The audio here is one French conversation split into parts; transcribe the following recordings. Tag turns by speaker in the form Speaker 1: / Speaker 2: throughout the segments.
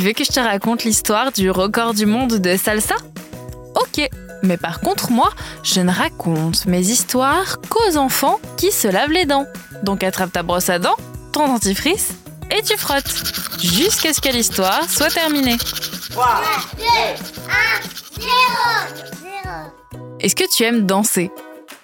Speaker 1: Tu veux que je te raconte l'histoire du record du monde de salsa? Ok, mais par contre moi, je ne raconte mes histoires qu'aux enfants qui se lavent les dents. Donc attrape ta brosse à dents, ton dentifrice et tu frottes jusqu'à ce que l'histoire soit terminée. 3, 2, 1, 0, Est-ce que tu aimes danser?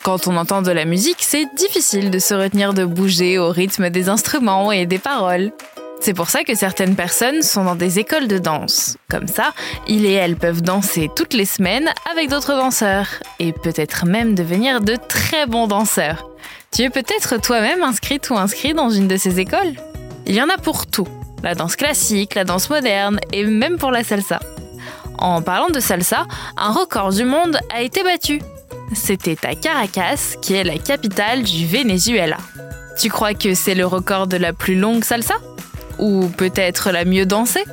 Speaker 1: Quand on entend de la musique, c'est difficile de se retenir de bouger au rythme des instruments et des paroles. C'est pour ça que certaines personnes sont dans des écoles de danse. Comme ça, ils et elles peuvent danser toutes les semaines avec d'autres danseurs et peut-être même devenir de très bons danseurs. Tu es peut-être toi-même inscrite ou inscrit dans une de ces écoles? Il y en a pour tout. La danse classique, la danse moderne et même pour la salsa. En parlant de salsa, un record du monde a été battu. C'était à Caracas, qui est la capitale du Venezuela. Tu crois que c'est le record de la plus longue salsa? Ou peut-être la mieux dansée?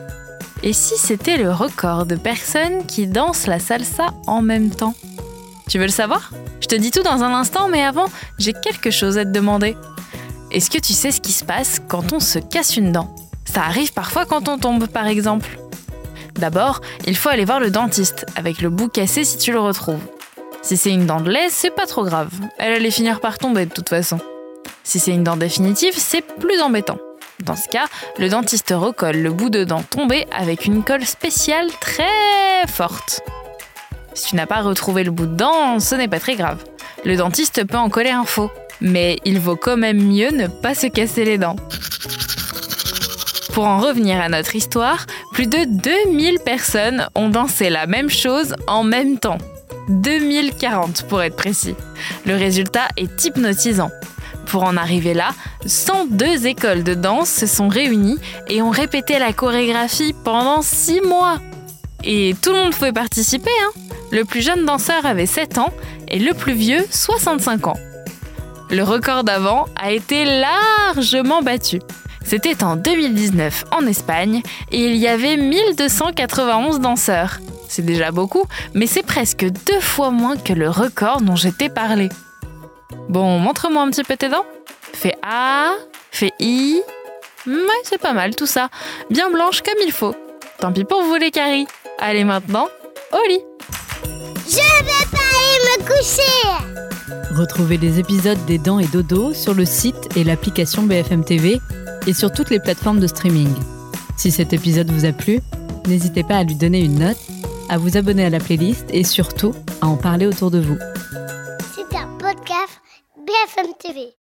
Speaker 1: Et si c'était le record de personnes qui dansent la salsa en même temps? Tu veux le savoir? Je te dis tout dans un instant, mais avant, j'ai quelque chose à te demander. Est-ce que tu sais ce qui se passe quand on se casse une dent? Ça arrive parfois quand on tombe, par exemple. D'abord, il faut aller voir le dentiste, avec le bout cassé si tu le retrouves. Si c'est une dent de lait, c'est pas trop grave. Elle allait finir par tomber de toute façon. Si c'est une dent définitive, c'est plus embêtant. Dans ce cas, le dentiste recolle le bout de dent tombé avec une colle spéciale très forte. Si tu n'as pas retrouvé le bout de dent, ce n'est pas très grave. Le dentiste peut en coller un faux, mais il vaut quand même mieux ne pas se casser les dents. Pour en revenir à notre histoire, plus de 2000 personnes ont dansé la même chose en même temps. 2040 pour être précis. Le résultat est hypnotisant. Pour en arriver là, 102 écoles de danse se sont réunies et ont répété la chorégraphie pendant 6 mois. Et tout le monde pouvait participer. Hein le plus jeune danseur avait 7 ans et le plus vieux 65 ans. Le record d'avant a été largement battu. C'était en 2019 en Espagne et il y avait 1291 danseurs. C'est déjà beaucoup, mais c'est presque deux fois moins que le record dont j'étais parlé. Bon, montre-moi un petit peu tes dents. Fais A, fais I. Ouais, c'est pas mal tout ça. Bien blanche comme il faut. Tant pis pour vous les caries. Allez maintenant, au lit.
Speaker 2: Je vais pas aller me coucher.
Speaker 3: Retrouvez les épisodes des Dents et Dodo sur le site et l'application BFM TV et sur toutes les plateformes de streaming. Si cet épisode vous a plu, n'hésitez pas à lui donner une note, à vous abonner à la playlist et surtout à en parler autour de vous.
Speaker 2: C'est un podcast BFM TV.